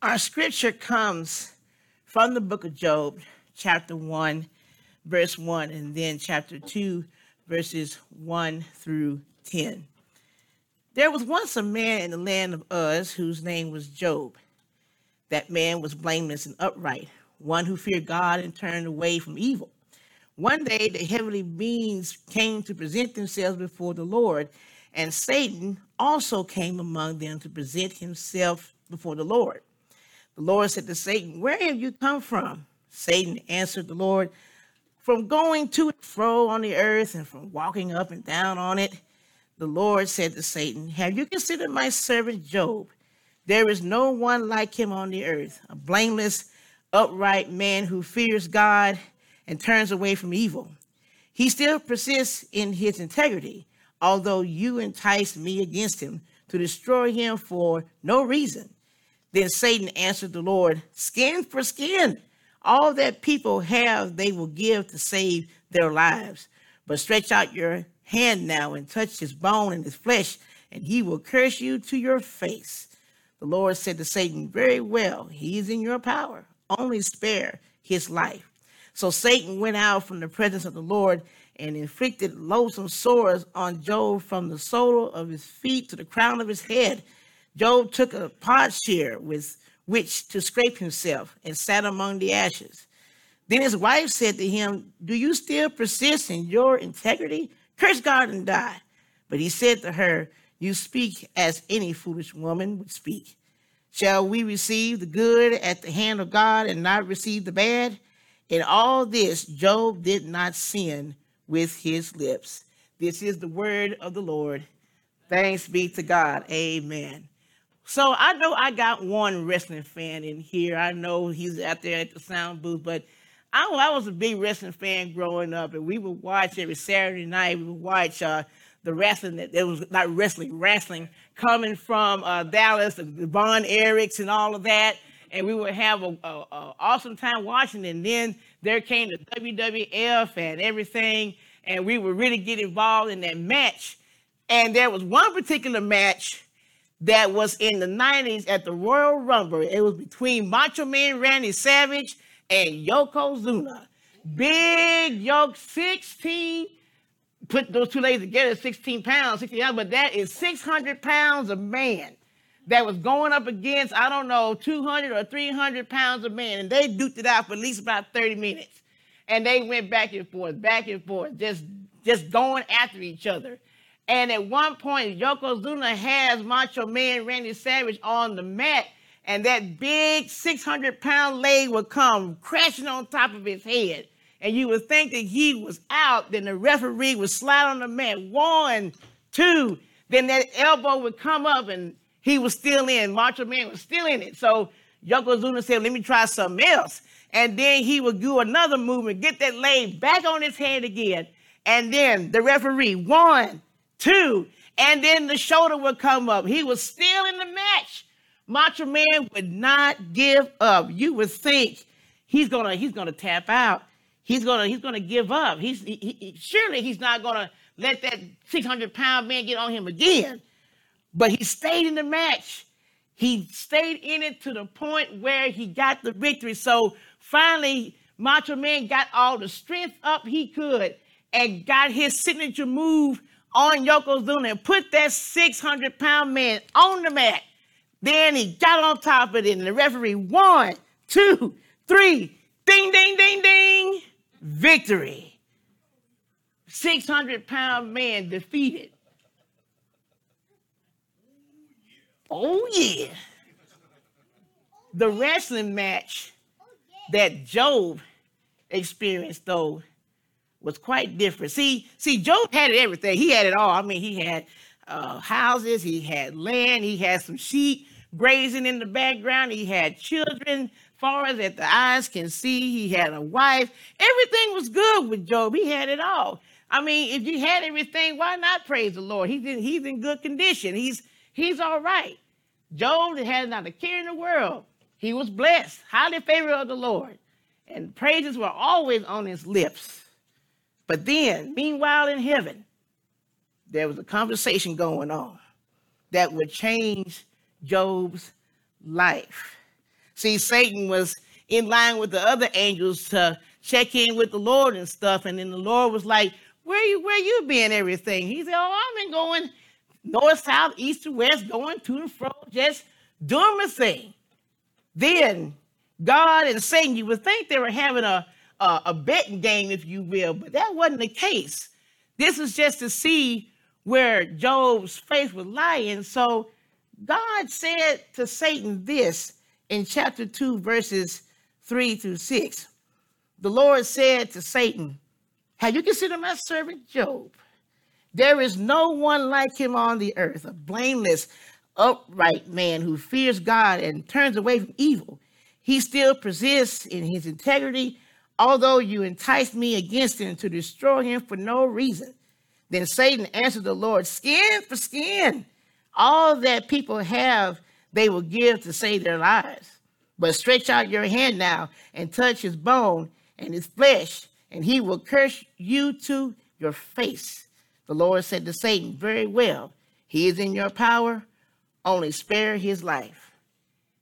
Our scripture comes from the book of Job, chapter 1, verse 1, and then chapter 2, verses 1 through 10. There was once a man in the land of Uz whose name was Job. That man was blameless and upright, one who feared God and turned away from evil. One day, the heavenly beings came to present themselves before the Lord, and Satan also came among them to present himself before the Lord. The Lord said to Satan, Where have you come from? Satan answered the Lord, From going to and fro on the earth and from walking up and down on it. The Lord said to Satan, Have you considered my servant Job? There is no one like him on the earth, a blameless, upright man who fears God and turns away from evil. He still persists in his integrity, although you enticed me against him to destroy him for no reason. Then Satan answered the Lord, Skin for skin. All that people have, they will give to save their lives. But stretch out your hand now and touch his bone and his flesh, and he will curse you to your face. The Lord said to Satan, Very well, he is in your power. Only spare his life. So Satan went out from the presence of the Lord and inflicted loathsome sores on Job from the sole of his feet to the crown of his head. Job took a potsherd with which to scrape himself and sat among the ashes. Then his wife said to him, Do you still persist in your integrity? Curse God and die. But he said to her, You speak as any foolish woman would speak. Shall we receive the good at the hand of God and not receive the bad? In all this, Job did not sin with his lips. This is the word of the Lord. Thanks be to God. Amen. So I know I got one wrestling fan in here. I know he's out there at the sound booth, but I, I was a big wrestling fan growing up, and we would watch every Saturday night. We would watch uh, the wrestling that was not wrestling, wrestling coming from uh, Dallas, the Von Erichs and all of that, and we would have a, a, a awesome time watching. And then there came the WWF and everything, and we would really get involved in that match. And there was one particular match that was in the 90s at the Royal Rumble. It was between Macho Man Randy Savage and Yokozuna. Big yoke, 16. Put those two ladies together, 16 pounds, 16 pounds, but that is 600 pounds of man that was going up against, I don't know, 200 or 300 pounds of man. And they duked it out for at least about 30 minutes. And they went back and forth, back and forth, just, just going after each other. And at one point, Yokozuna has Macho Man Randy Savage on the mat, and that big 600 pound leg would come crashing on top of his head. And you would think that he was out, then the referee would slide on the mat. One, two, then that elbow would come up and he was still in. Macho Man was still in it. So Yokozuna said, Let me try something else. And then he would do another movement, get that leg back on his head again. And then the referee, one, two, and then the shoulder would come up. He was still in the match. Macho Man would not give up. You would think he's gonna he's gonna tap out. He's gonna he's gonna give up. He's he, he, surely he's not gonna let that 600 pound man get on him again. But he stayed in the match. He stayed in it to the point where he got the victory. So finally, Macho Man got all the strength up he could and got his signature move on Yokozuna and put that 600 pound man on the mat. Then he got on top of it, and the referee, one, two, three, ding, ding, ding, ding, victory. 600 pound man defeated. Oh, yeah. The wrestling match that Job experienced, though, was quite different. See, see, Job had everything. He had it all. I mean, he had uh, houses, he had land, he had some sheep grazing in the background, he had children, far as that the eyes can see. He had a wife. Everything was good with Job. He had it all. I mean, if you had everything, why not praise the Lord? He's in, he's in good condition. He's he's all right. Job had not a care in the world. He was blessed, highly favored of the Lord, and praises were always on his lips. But then, meanwhile, in heaven, there was a conversation going on that would change Job's life. See, Satan was in line with the other angels to check in with the Lord and stuff. And then the Lord was like, Where you where you been? Everything. He said, Oh, I've been going north, south, east to west, going to and fro, just doing my thing. Then God and Satan, you would think they were having a, a, a betting game, if you will, but that wasn't the case. This was just to see where Job's faith was lying. So God said to Satan this in chapter 2, verses 3 through 6. The Lord said to Satan, Have you considered my servant Job? There is no one like him on the earth, a blameless, upright man who fears God and turns away from evil. He still persists in his integrity, although you enticed me against him to destroy him for no reason. Then Satan answered the Lord, Skin for skin. All that people have, they will give to save their lives. But stretch out your hand now and touch his bone and his flesh, and he will curse you to your face. The Lord said to Satan, Very well, he is in your power, only spare his life.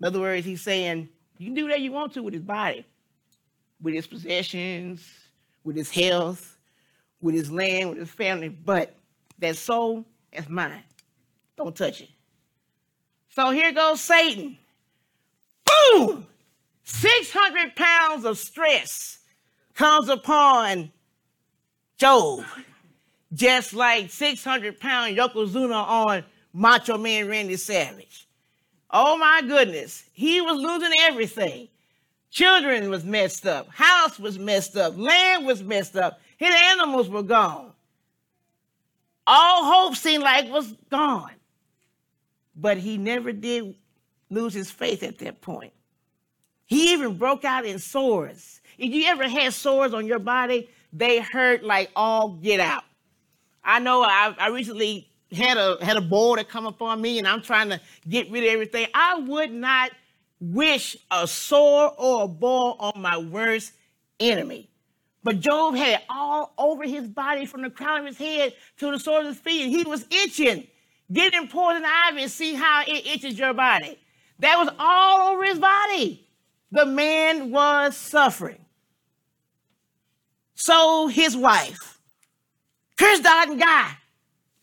In other words, he's saying, You can do whatever you want to with his body, with his possessions, with his health, with his land, with his family, but that soul is mine. Don't touch it. So here goes Satan boom, 600 pounds of stress comes upon Job, just like 600 pound Yokozuna on Macho Man Randy Savage. Oh my goodness, he was losing everything. Children was messed up, house was messed up, land was messed up, his animals were gone. All hope seemed like was gone. But he never did lose his faith at that point. He even broke out in sores. If you ever had sores on your body, they hurt like all get out. I know I, I recently had a had a boil that come upon me, and I'm trying to get rid of everything. I would not wish a sore or a boil on my worst enemy. But Job had all over his body from the crown of his head to the sole of his feet. He was itching. Get him poison ivy and see how it itches your body. That was all over his body. The man was suffering. So his wife, curse God and guy,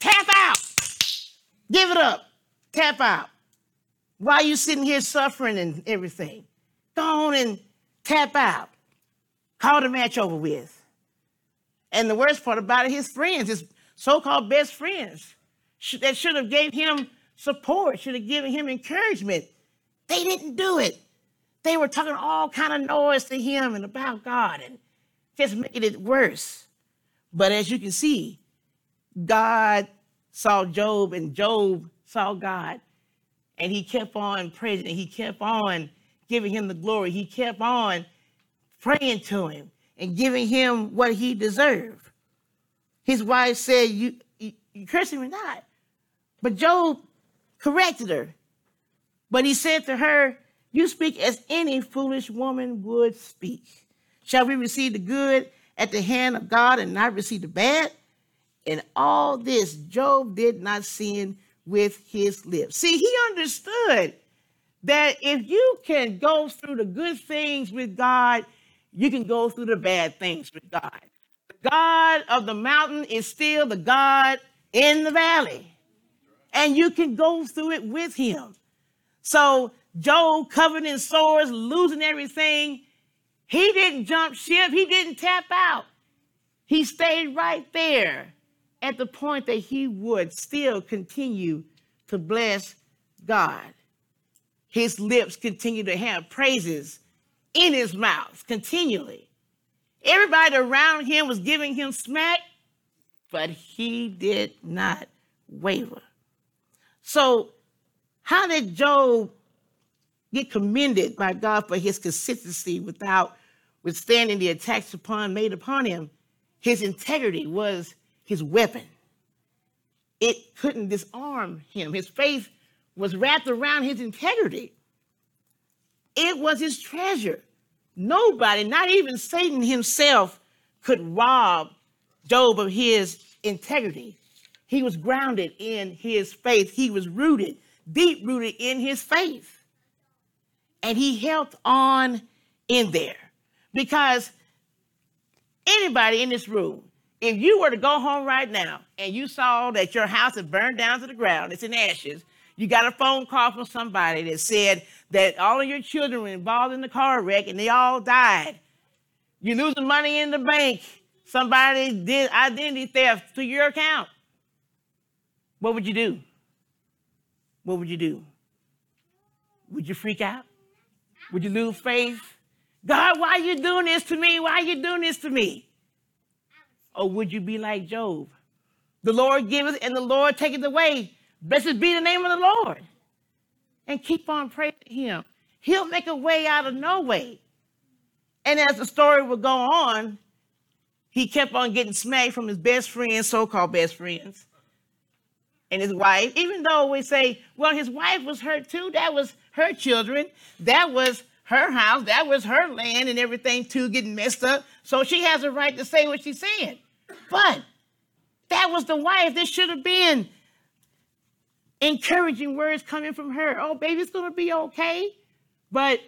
tap out. Give it up. Tap out. Why you sitting here suffering and everything? Go on and tap out. Call the match over with. And the worst part about it, his friends, his so-called best friends, that should have gave him support, should have given him encouragement. They didn't do it. They were talking all kind of noise to him and about God and just making it worse. But as you can see, God saw Job and Job saw God. And he kept on praising. He kept on giving him the glory. He kept on praying to him and giving him what he deserved. His wife said, You, you, you cursing me not. But Job corrected her. But he said to her, You speak as any foolish woman would speak. Shall we receive the good at the hand of God and not receive the bad? In all this, Job did not sin with his lips. See, he understood that if you can go through the good things with God, you can go through the bad things with God. The God of the mountain is still the God in the valley, and you can go through it with him. So Job covered in sores, losing everything. He didn't jump ship. He didn't tap out. He stayed right there at the point that he would still continue to bless God. His lips continue to have praises in his mouth continually. Everybody around him was giving him smack, but he did not waver. So, how did Job get commended by God for his consistency without withstanding the attacks upon made upon him. His integrity was his weapon. It couldn't disarm him. His faith was wrapped around his integrity. It was his treasure. Nobody, not even Satan himself, could rob Job of his integrity. He was grounded in his faith. He was rooted, deep rooted in his faith. And he held on in there because anybody in this room, if you were to go home right now and you saw that your house had burned down to the ground, it's in ashes, you got a phone call from somebody that said that all of your children were involved in the car wreck and they all died. You're losing money in the bank. Somebody did identity theft to your account. What would you do? What would you do? Would you freak out? Would you lose faith? God, why are you doing this to me? Why are you doing this to me? Or would you be like Job? The Lord giveth and the Lord taketh away. Blessed be the name of the Lord. And keep on praising him. He'll make a way out of no way. And as the story would go on, he kept on getting smacked from his best friends, so-called best friends, and his wife. Even though we say, well, his wife was hurt too. That was her children. That was her house. That was her land and everything too getting messed up. So she has a right to say what she said. But that was the wife. This should have been encouraging words coming from her. Oh, baby, it's going to be okay. But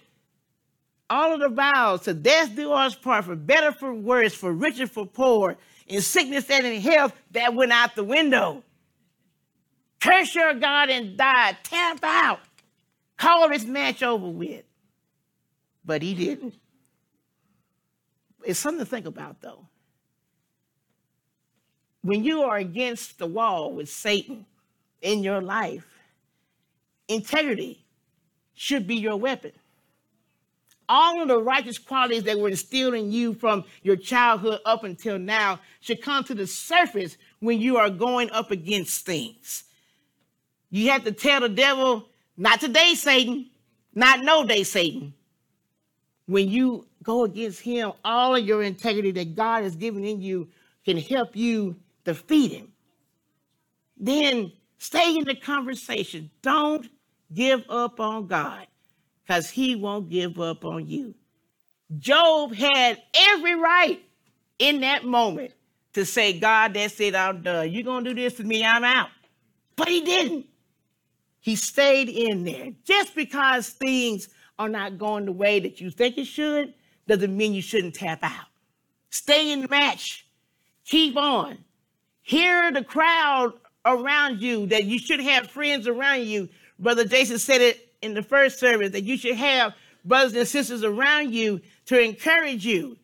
all of the vows to death do us part, for better, for worse, for richer, for poor, in sickness and in health, that went out the window. Curse your God and die. Tap out. Call this match over with. But he didn't. It's something to think about, though. When you are against the wall with Satan in your life, integrity should be your weapon. All of the righteous qualities that were instilled in you from your childhood up until now should come to the surface when you are going up against things. You have to tell the devil, not today, Satan, not no day, Satan. When you go against him, all of your integrity that God has given in you can help you defeat him. Then stay in the conversation. Don't give up on God because he won't give up on you. Job had every right in that moment to say, God, that's it, I'm done. You're going to do this to me, I'm out. But he didn't. He stayed in there. Just because things are not going the way that you think it should doesn't mean you shouldn't tap out. Stay in the match. Keep on. Hear the crowd around you that you should have friends around you. Brother Jason said it in the first service that you should have brothers and sisters around you to encourage you.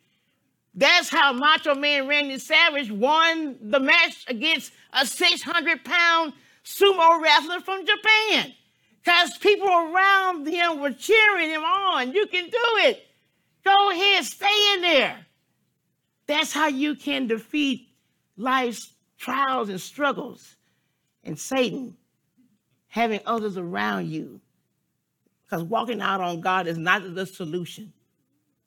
That's how Macho Man Randy Savage won the match against a 600 pound sumo wrestler from Japan. Because people around him were cheering him on. You can do it. Go ahead, stay in there. That's how you can defeat life's trials and struggles. And Satan, having others around you because walking out on God is not the solution.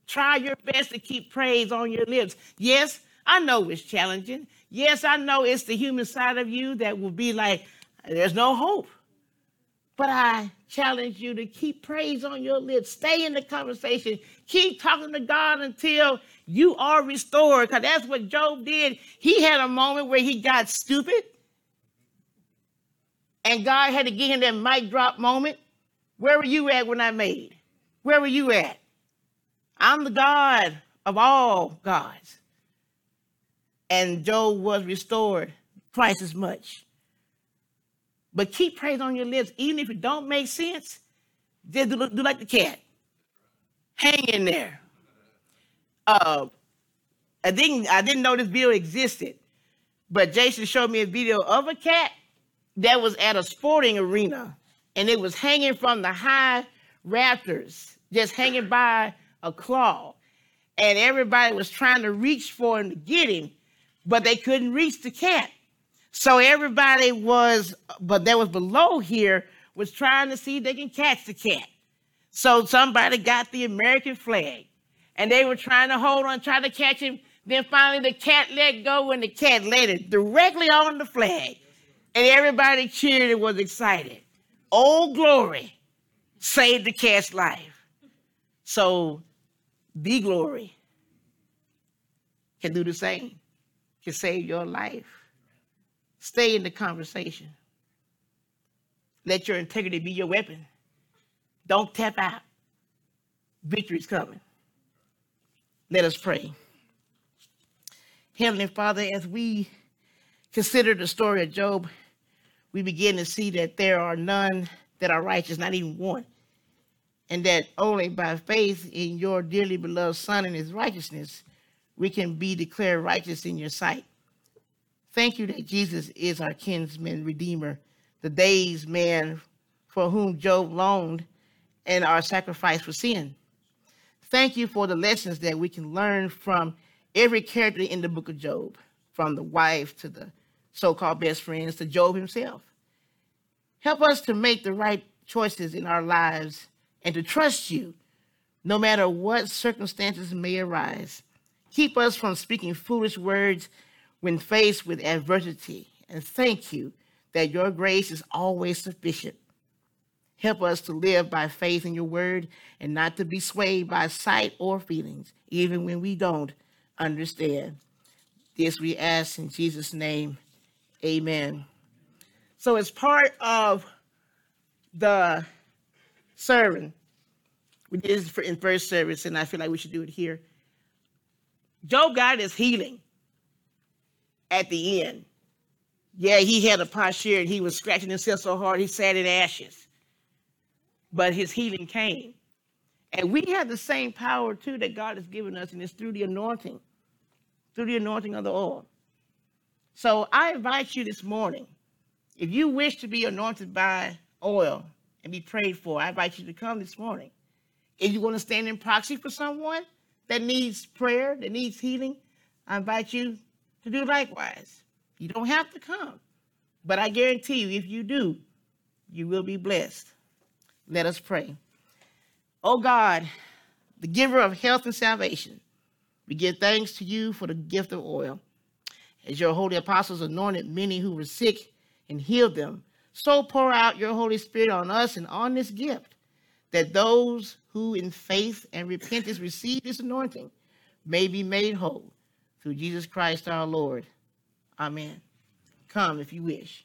Try your best to keep praise on your lips. Yes, I know it's challenging. Yes, I know it's the human side of you that will be like, there's no hope. But I challenge you to keep praise on your lips. Stay in the conversation. Keep talking to God until you are restored. Because that's what Job did. He had a moment where he got stupid. And God had to give him that mic drop moment. Where were you at when I made? Where were you at? I'm the God of all gods. And Job was restored twice as much. But keep praise on your lips, even if it don't make sense. Just do, do like the cat. Hang in there. Uh, I didn't I didn't know this video existed, but Jason showed me a video of a cat that was at a sporting arena and it was hanging from the high rafters, just hanging by a claw. And everybody was trying to reach for him to get him, but they couldn't reach the cat. So everybody was, but that was below here, was trying to see if they can catch the cat. So somebody got the American flag and they were trying to hold on, try to catch him. Then finally the cat let go and the cat landed directly on the flag. And everybody cheered and was excited. Old Glory saved the cat's life. So the glory can do the same, can save your life. Stay in the conversation. Let your integrity be your weapon. Don't tap out. victory's coming. Let us pray. Heavenly Father, as we consider the story of Job, we begin to see that there are none that are righteous, not even one. And that only by faith in your dearly beloved Son and his righteousness, we can be declared righteous in your sight. Thank you that Jesus is our kinsman redeemer, the days man for whom Job longed, and our sacrifice for sin. Thank you for the lessons that we can learn from every character in the book of Job, from the wife to the so called best friends to Job himself. Help us to make the right choices in our lives and to trust you no matter what circumstances may arise. Keep us from speaking foolish words when faced with adversity. And thank you that your grace is always sufficient. Help us to live by faith in your word and not to be swayed by sight or feelings, even when we don't understand. This we ask in Jesus' name. Amen. So, as part of the sermon, we did this in first service, and I feel like we should do it here. Job got his healing at the end. Yeah, he had a potsherd and he was scratching himself so hard he sat in ashes. But his healing came. And we have the same power too that God has given us, and it's through the anointing, through the anointing of the oil. So I invite you this morning, if you wish to be anointed by oil and be prayed for, I invite you to come this morning. If you want to stand in proxy for someone that needs prayer, that needs healing, I invite you to do likewise. You don't have to come, but I guarantee you, if you do, you will be blessed. Let us pray. Oh God, the giver of health and salvation, we give thanks to you for the gift of oil as your holy apostles anointed many who were sick and healed them, so pour out your Holy Spirit on us and on this gift, that those who in faith and repentance receive this anointing may be made whole through Jesus Christ our Lord. Amen. Come if you wish.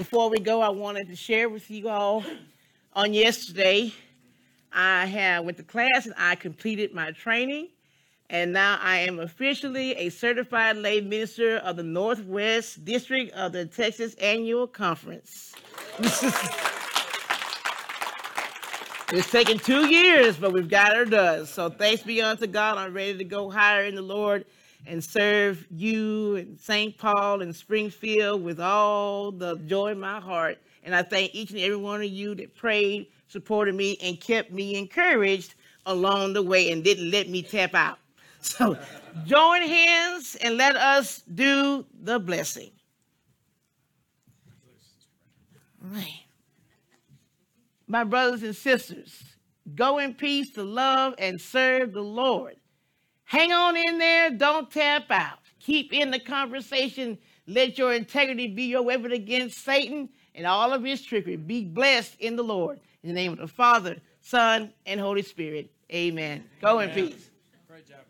Before we go, I wanted to share with you all on yesterday, I have went to class and I completed my training. And now I am officially a certified lay minister of the Northwest District of the Texas Annual Conference. it's taken two years, but we've got her done. So thanks be unto God. I'm ready to go higher in the Lord and serve you and St. Paul and Springfield with all the joy in my heart. And I thank each and every one of you that prayed, supported me, and kept me encouraged along the way and didn't let me tap out. So join hands and let us do the blessing. My brothers and sisters, go in peace to love and serve the Lord. Hang on in there. Don't tap out. Keep in the conversation. Let your integrity be your weapon against Satan and all of his trickery. Be blessed in the Lord. In the name of the Father, Son, and Holy Spirit. Amen. Go in peace. Great job, Miss.